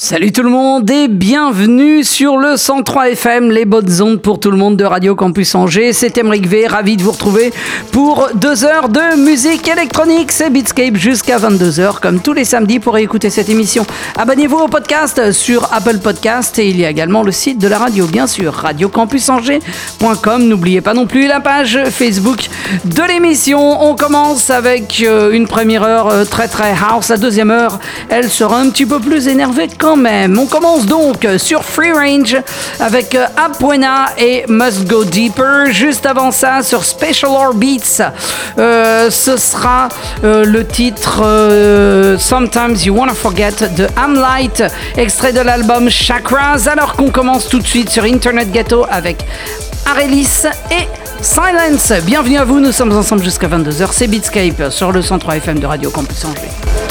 Salut tout le monde et bienvenue sur le 103 FM, les bonnes ondes pour tout le monde de Radio Campus Angers. C'est Emeric V, ravi de vous retrouver pour deux heures de musique électronique. C'est Beatscape jusqu'à 22h, comme tous les samedis pour écouter cette émission. Abonnez-vous au podcast sur Apple Podcast et il y a également le site de la radio, bien sûr, radiocampusangers.com. N'oubliez pas non plus la page Facebook de l'émission. On commence avec euh, une première heure euh, très très house. La deuxième heure, elle sera un petit peu plus énervée On commence donc sur Free Range avec euh, Apuena et Must Go Deeper. Juste avant ça, sur Special Orbits, euh, ce sera euh, le titre Sometimes You Wanna Forget de Amlight, extrait de l'album Chakras. Alors qu'on commence tout de suite sur Internet Ghetto avec Arelis et Silence. Bienvenue à vous, nous sommes ensemble jusqu'à 22h. C'est Beatscape sur le 103 FM de Radio Campus Angers.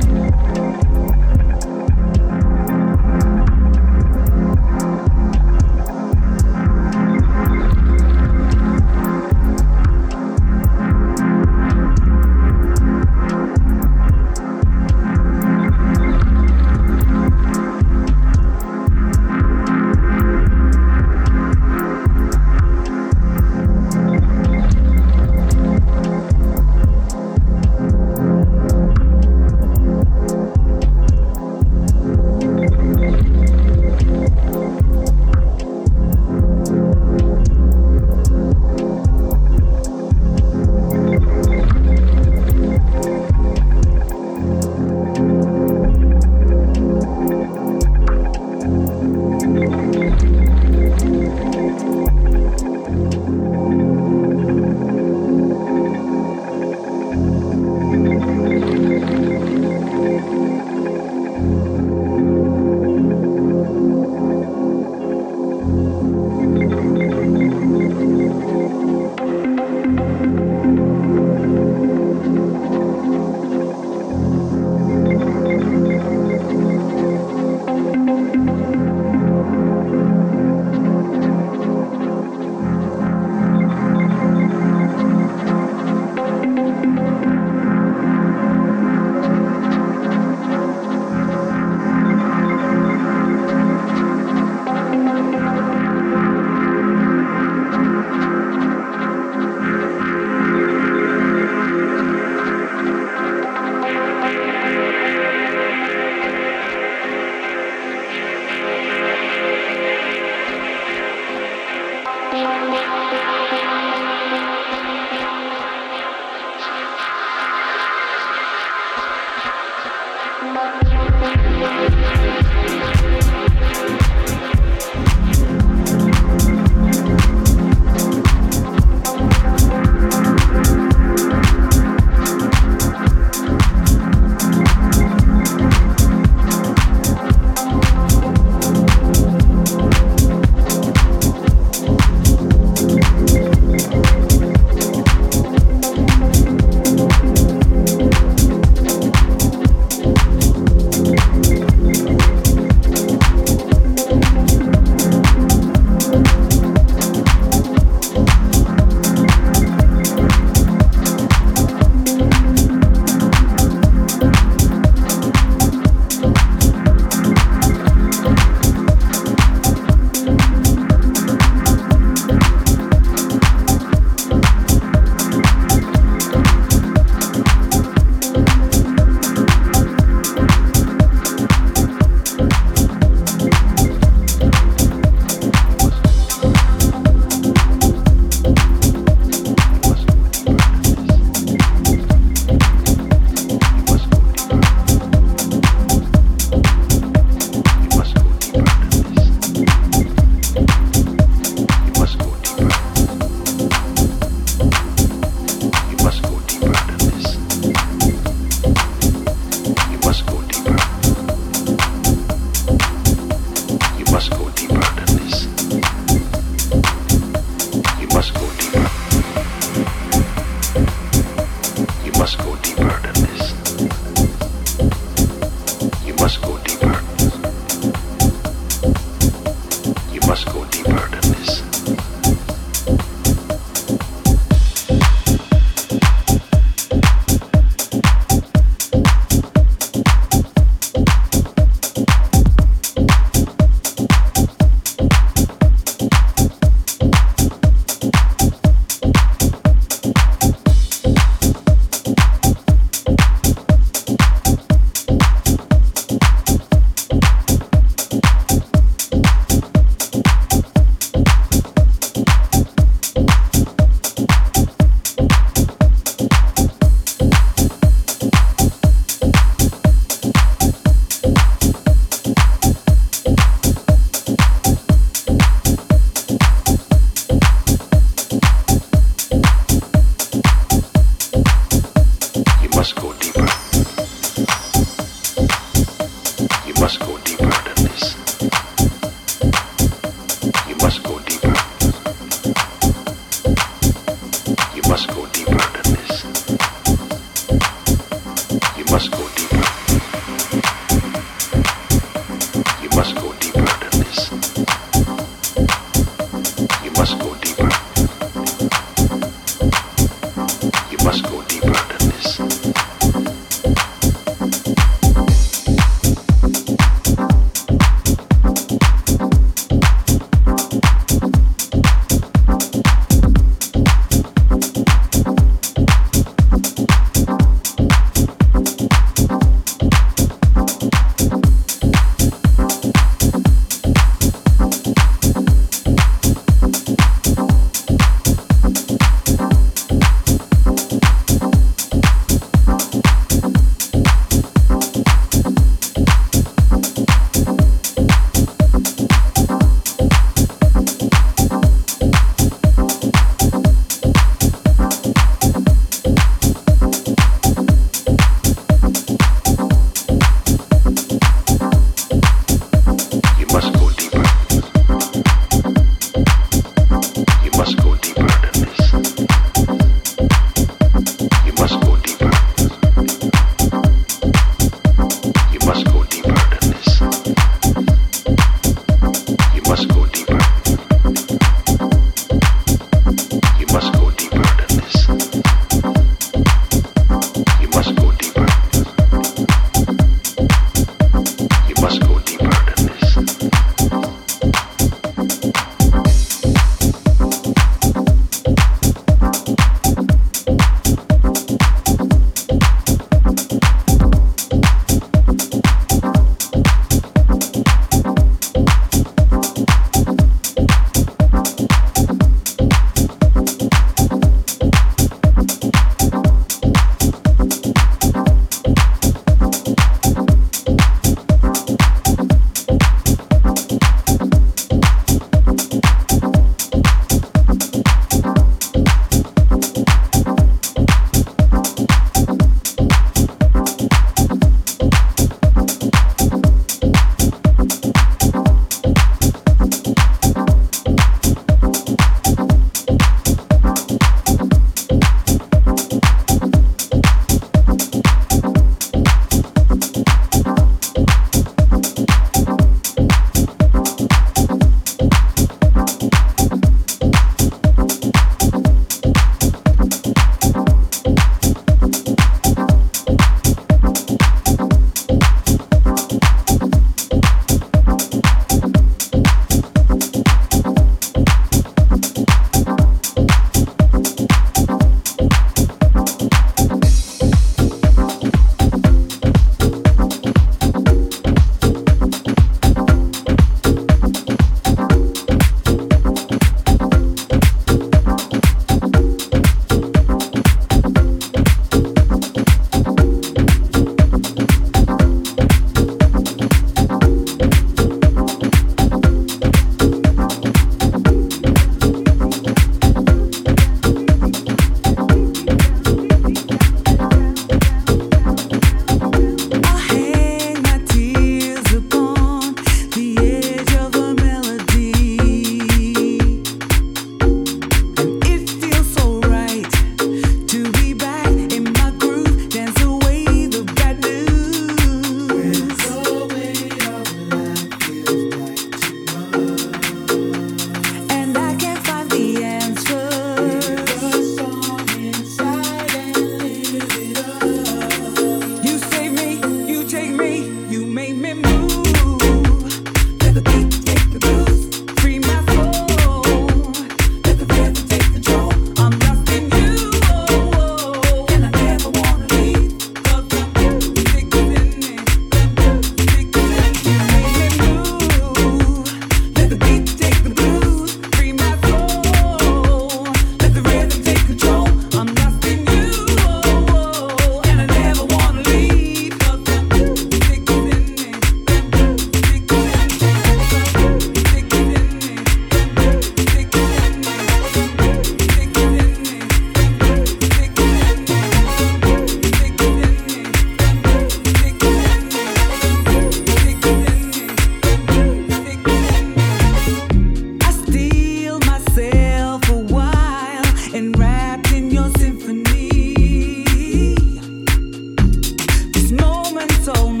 so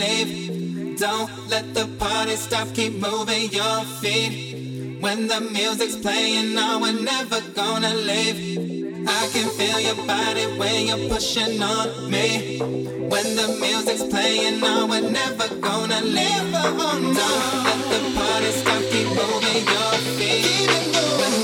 leave. Don't let the party stop, keep moving your feet. When the music's playing, no, we're never gonna leave. I can feel your body when you're pushing on me. When the music's playing, no, we're never gonna leave. Don't let the party stop, keep moving your feet. When the music's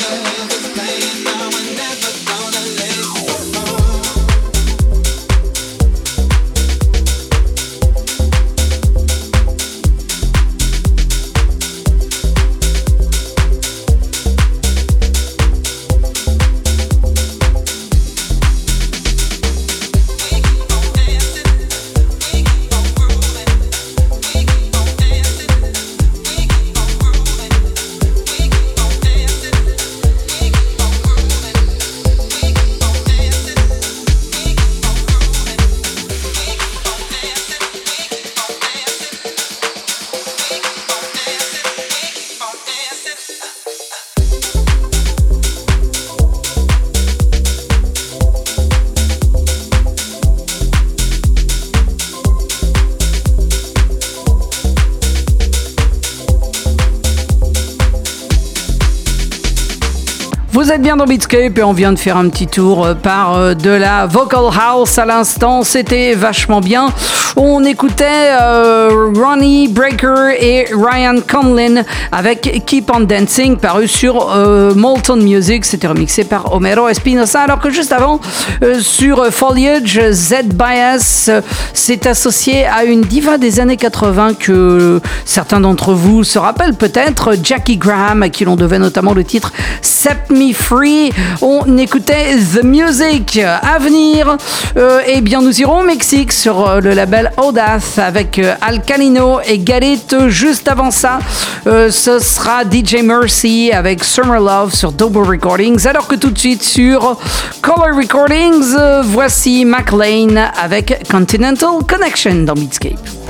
bien dans Beatscape et on vient de faire un petit tour euh, par euh, de la vocal house à l'instant. C'était vachement bien. On écoutait euh, Ronnie Breaker et Ryan Conlin avec Keep on Dancing paru sur euh, Molten Music. C'était remixé par Homero Espinosa. Alors que juste avant, euh, sur Foliage, Z Bias s'est associé à une diva des années 80 que certains d'entre vous se rappellent peut-être, Jackie Graham, à qui l'on devait notamment le titre Set Me Free. On écoutait The Music. À venir, euh, eh bien, nous irons au Mexique sur le label Audace avec euh, Alcalino et Galit. Juste avant ça, euh, ce sera DJ Mercy avec Summer Love sur Double Recordings. Alors que tout de suite sur Color Recordings, euh, voici McLean avec Continental Connection dans Beatscape.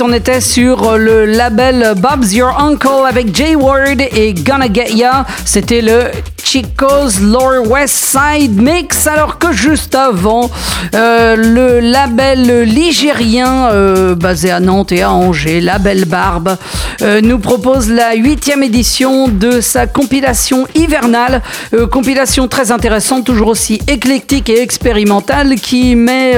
On était sur le label Bob's Your Uncle avec Jay Ward et Gonna Get Ya. C'était le Chico's Lower West Side Mix, alors que juste avant, euh, le label ligérien euh, basé à Nantes et à Angers, Label Barbe, euh, nous propose la huitième édition de sa compilation hivernale, compilation très intéressante, toujours aussi éclectique et expérimentale, qui met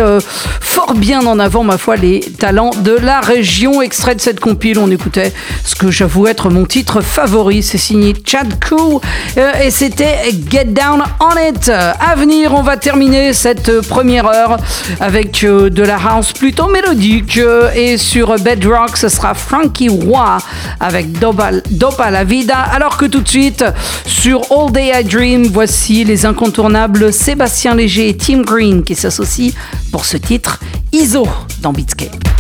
fort bien en avant, ma foi, les de la région. Extrait de cette compile, on écoutait ce que j'avoue être mon titre favori, c'est signé Chad Koo, et c'est c'était Get Down On It. À venir, on va terminer cette première heure avec euh, de la house plutôt mélodique. Euh, et sur Bedrock, ce sera Frankie Roy avec Dopa la Vida. Alors que tout de suite, sur All Day I Dream, voici les incontournables Sébastien Léger et Tim Green qui s'associent pour ce titre ISO dans Beatscape.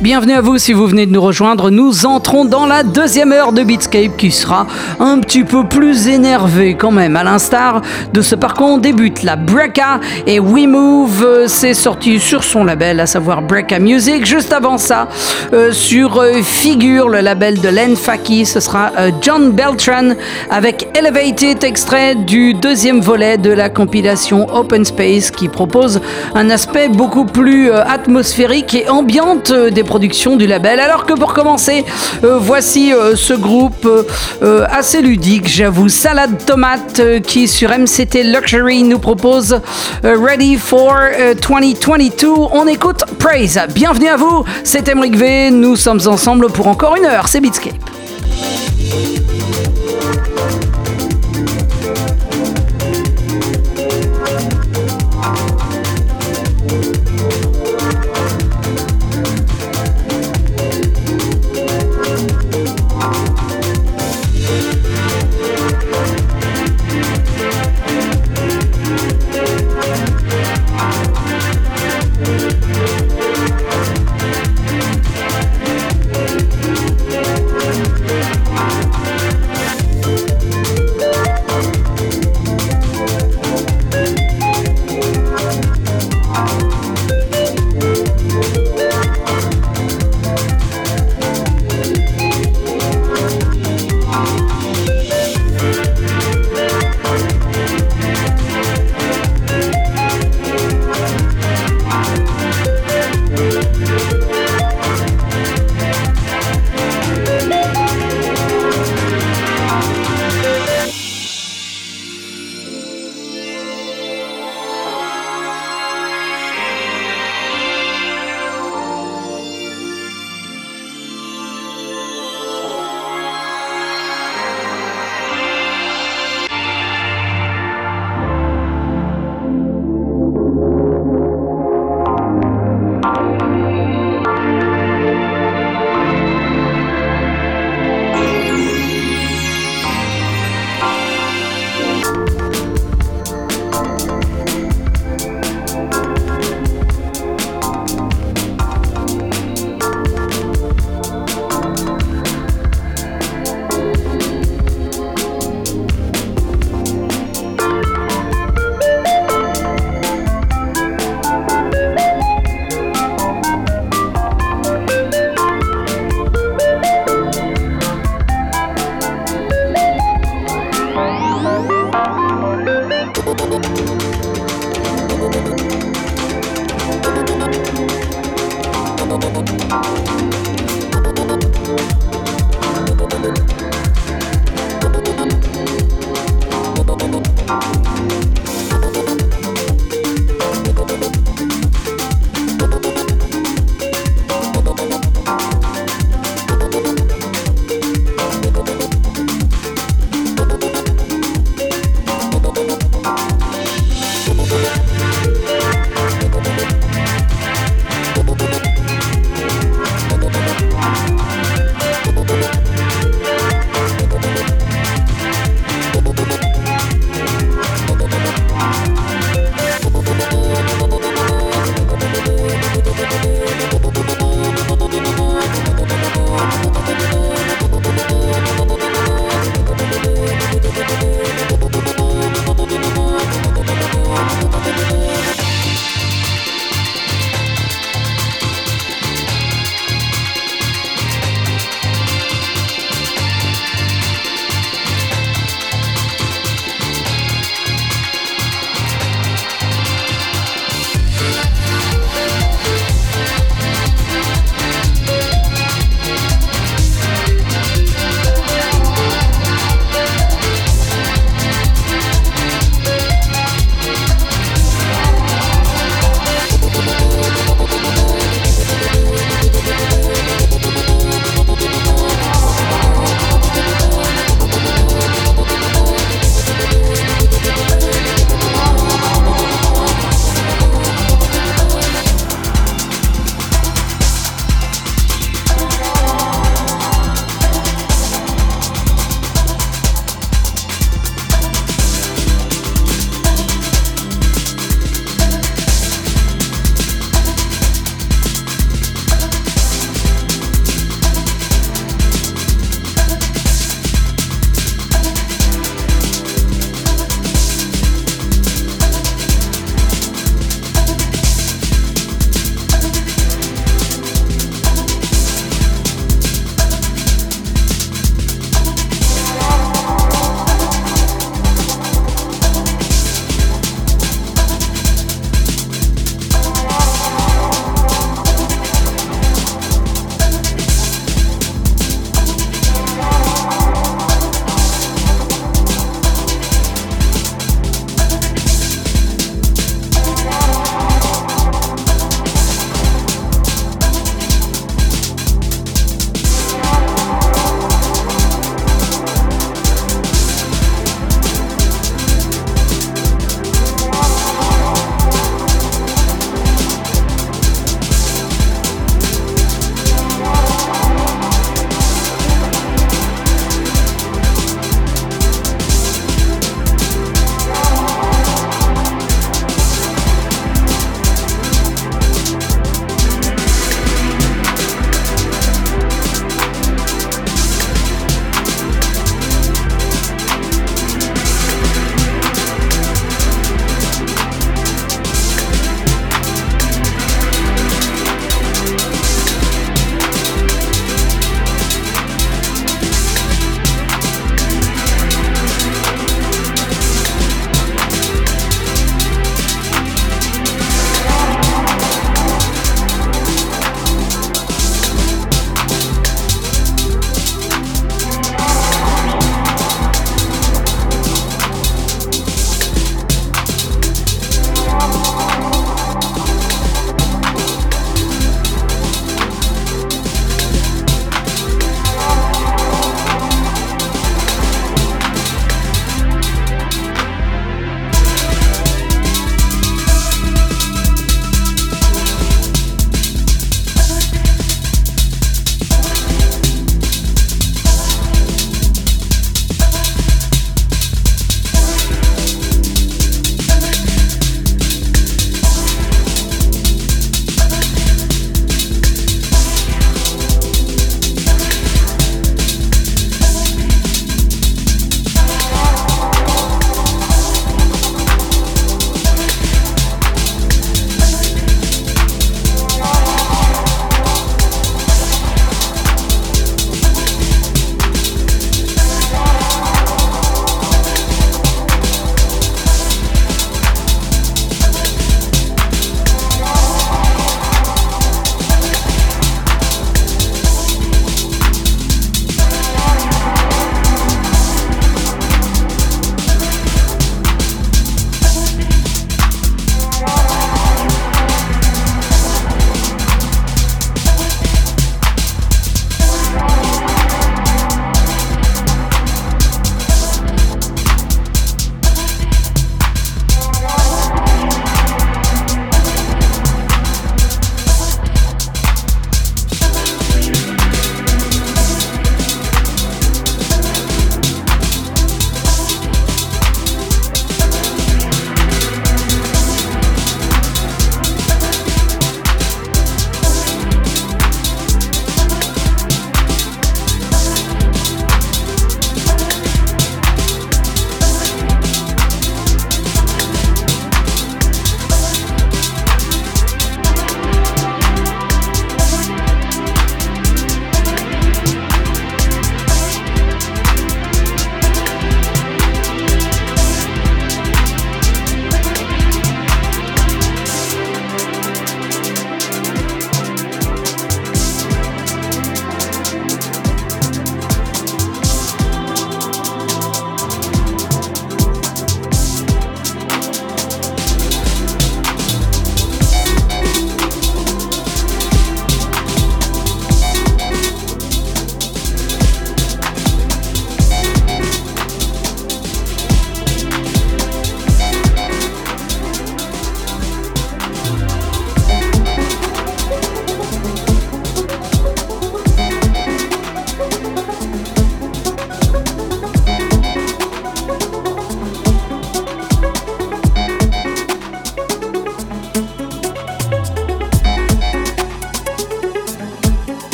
Bienvenue à vous si vous venez de nous rejoindre. Nous entrons dans la deuxième heure de Beatscape qui sera un petit peu plus énervé quand même. À l'instar de ce parcours, on débute la Breaka et We Move. C'est sorti sur son label, à savoir Breaka Music. Juste avant ça, euh, sur euh, Figure, le label de Len Faki, ce sera euh, John Beltran avec Elevated, extrait du deuxième volet de la compilation Open Space qui propose un aspect beaucoup plus atmosphérique et ambiante des production du label. Alors que pour commencer, euh, voici euh, ce groupe euh, assez ludique, j'avoue, Salade Tomate, qui sur MCT Luxury nous propose Ready for 2022. On écoute Praise. Bienvenue à vous, c'est Emric V. Nous sommes ensemble pour encore une heure. C'est Beatscape.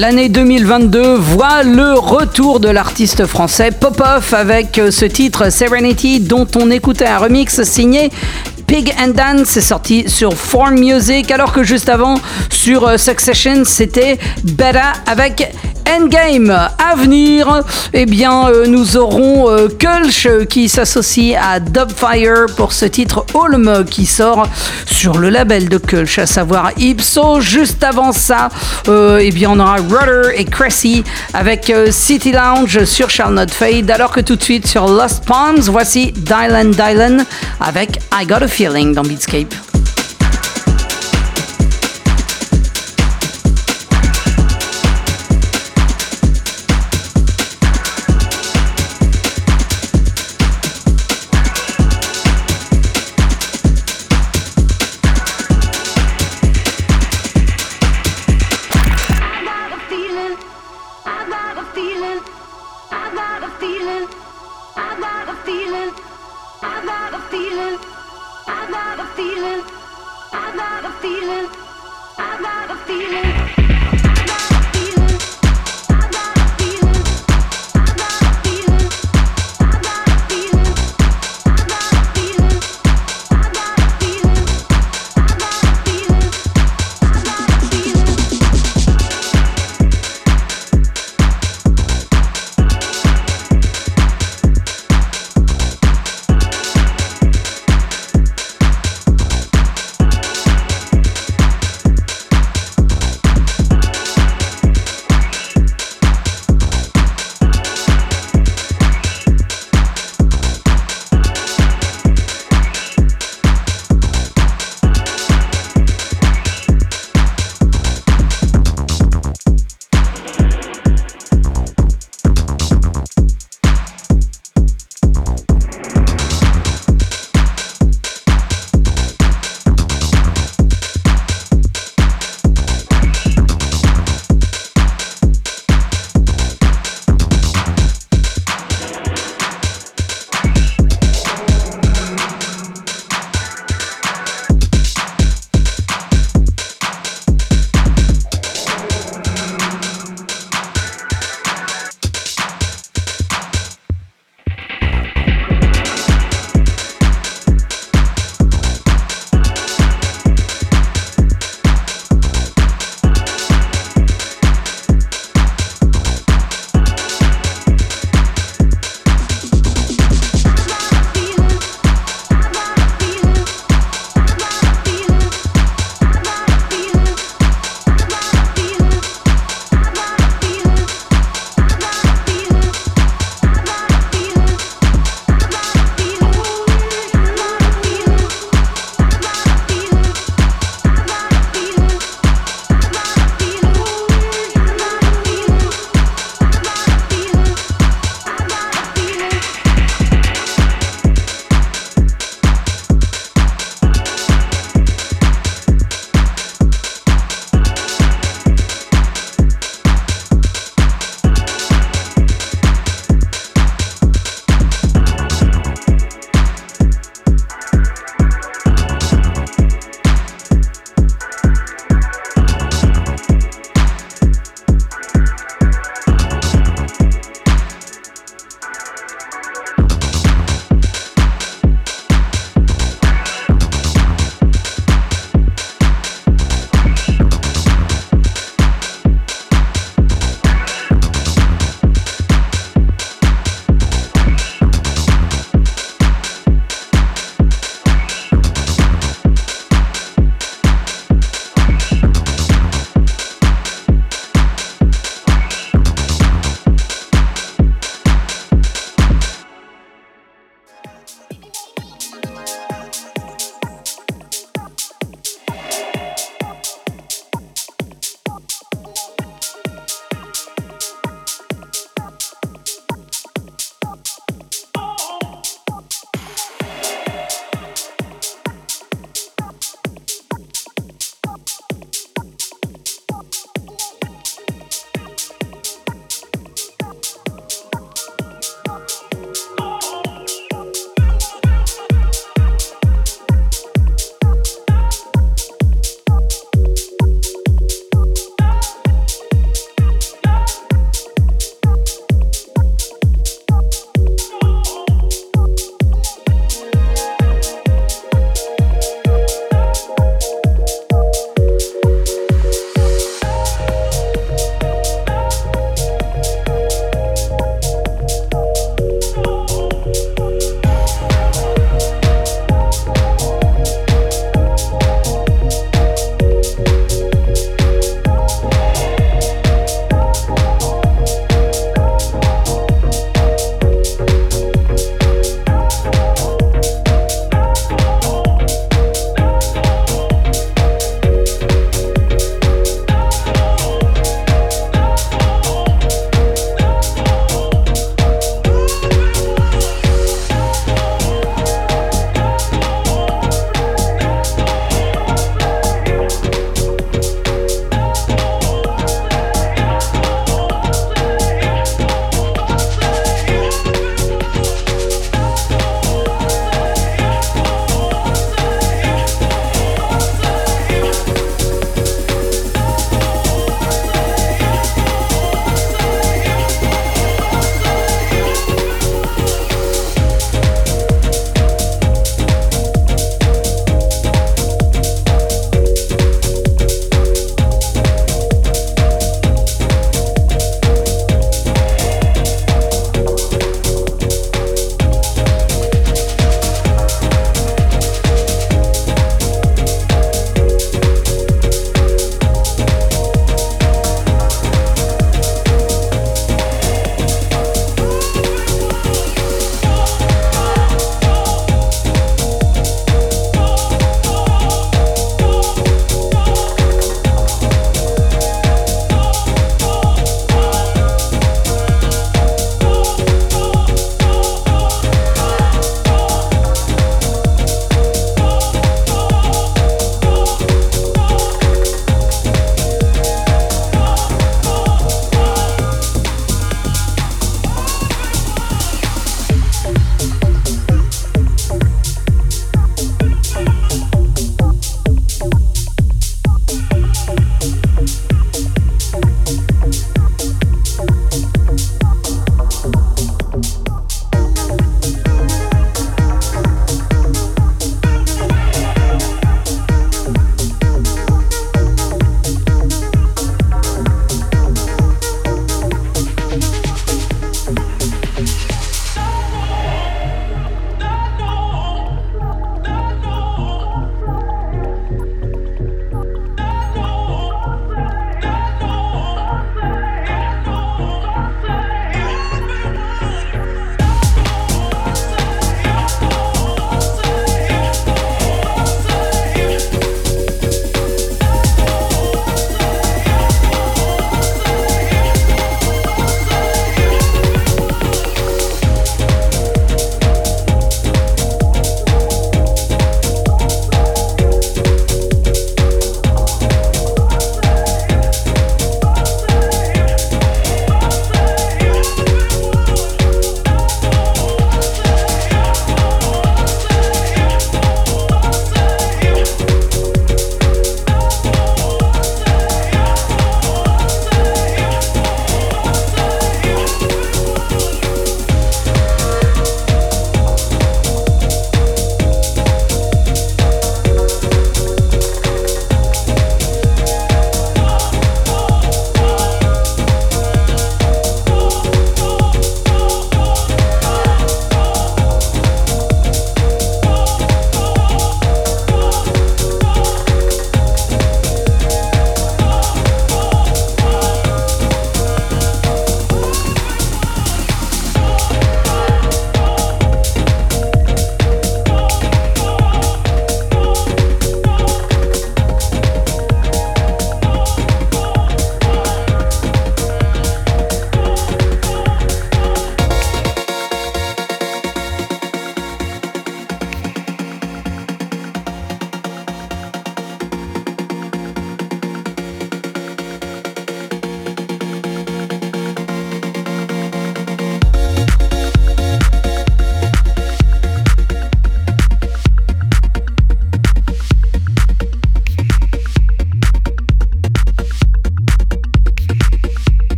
L'année 2022 voit le retour de l'artiste français Popoff avec euh, ce titre Serenity dont on écoutait un remix signé Pig and Dance c'est sorti sur Form Music, alors que juste avant, sur euh, Succession, c'était Better avec Endgame. À venir, eh bien, euh, nous aurons euh, Kulch qui s'associe à Dubfire pour ce titre Holm qui sort sur le label de Kulch, à savoir Ipso. Juste avant ça, eh bien, on aura Rudder et Cressy avec City Lounge sur Shall Not Fade, alors que tout de suite sur Lost Ponds, voici Dylan Dylan avec I Got a dans Beatscape.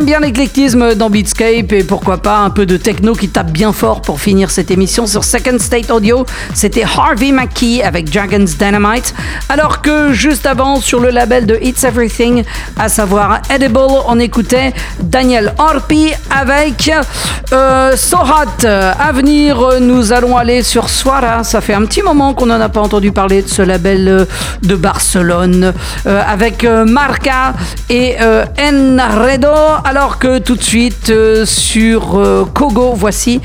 On aime bien l'éclectisme dans Beatscape et pourquoi pas un peu de techno qui tape bien fort pour finir cette émission sur Second State Audio. C'était Harvey McKee avec Dragon's Dynamite. Alors que juste avant, sur le label de It's Everything, à savoir Edible, on écoutait Daniel Orpi avec euh, Sohat. À venir, nous allons aller sur Suara. Ça fait un petit moment qu'on n'en a pas entendu parler de ce label euh, de Barcelone euh, avec euh, Marca et Enredo. Alors que tout de suite sur Kogo, voici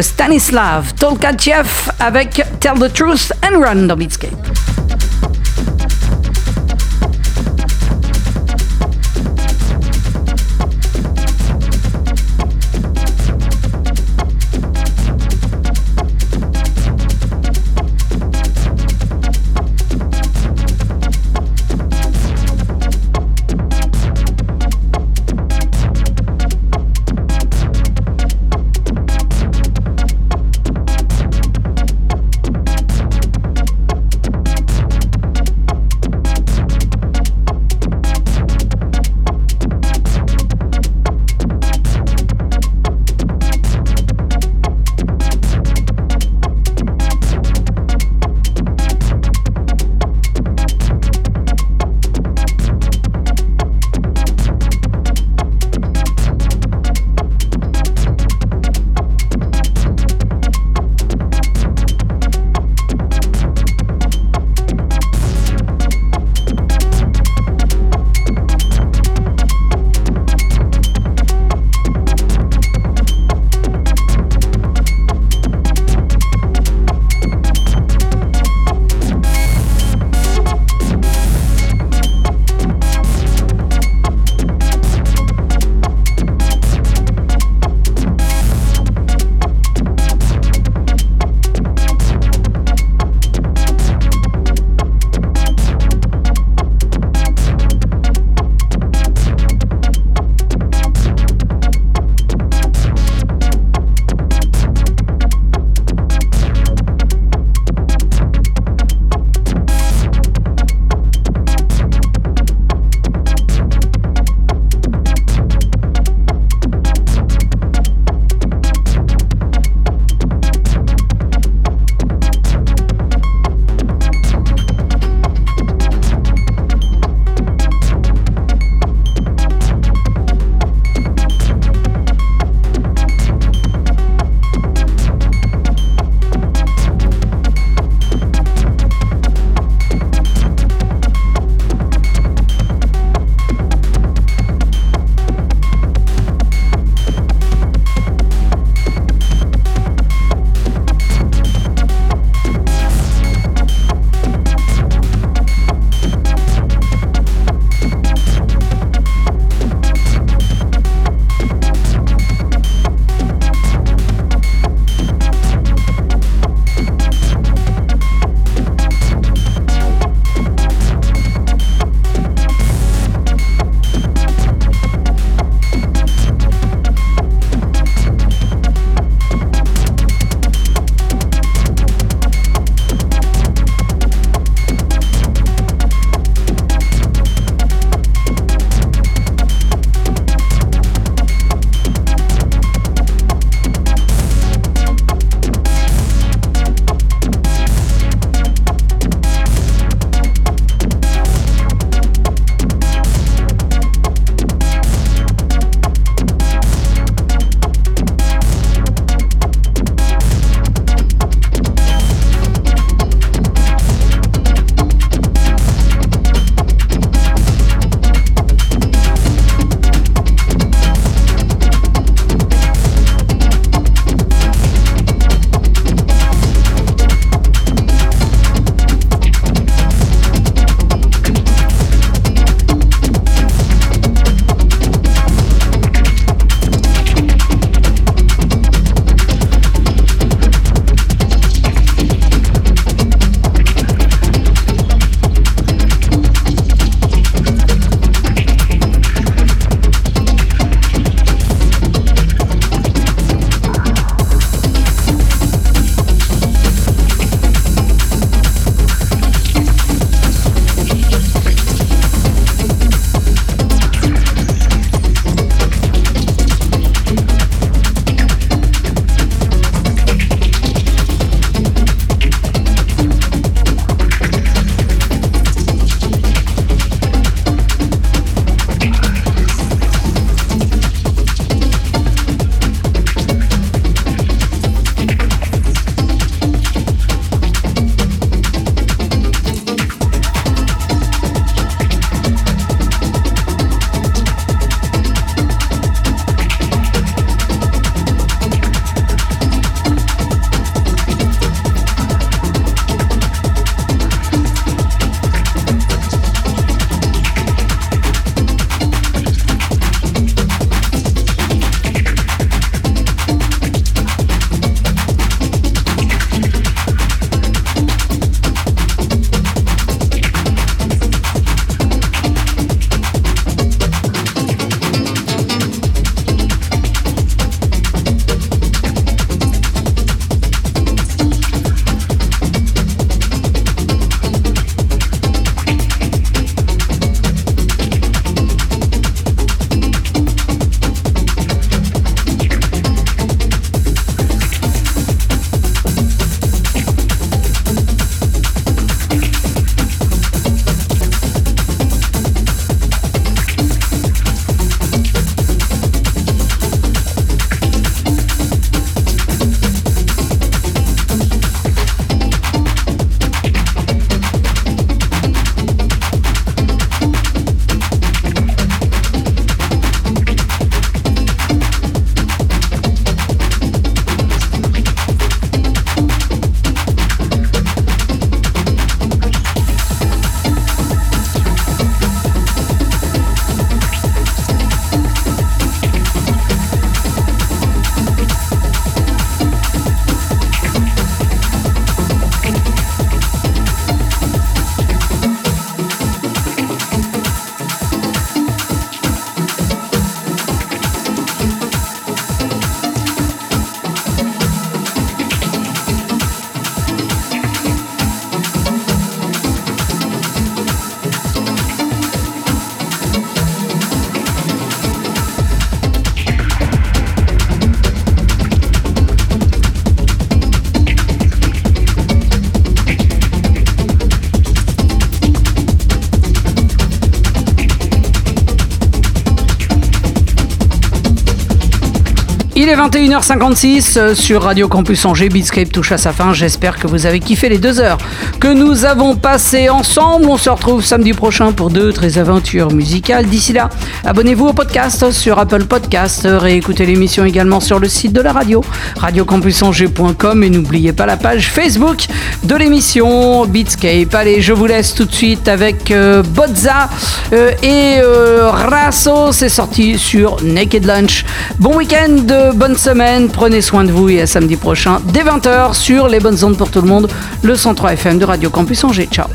Stanislav Tolkachev avec Tell the Truth and Run dans Beatscape. Il est 21h56 euh, sur Radio Campus Angers. Beatscape touche à sa fin. J'espère que vous avez kiffé les deux heures que nous avons passées ensemble. On se retrouve samedi prochain pour d'autres aventures musicales. D'ici là, abonnez-vous au podcast sur Apple Podcast. Réécoutez l'émission également sur le site de la radio, radiocampusangers.com et n'oubliez pas la page Facebook de l'émission Beatscape. Allez, je vous laisse tout de suite avec euh, Bozza euh, et euh, Rasso. C'est sorti sur Naked Lunch. Bon week-end bonne semaine, prenez soin de vous et à samedi prochain dès 20h sur les bonnes ondes pour tout le monde, le 103 FM de Radio Campus Angers. Ciao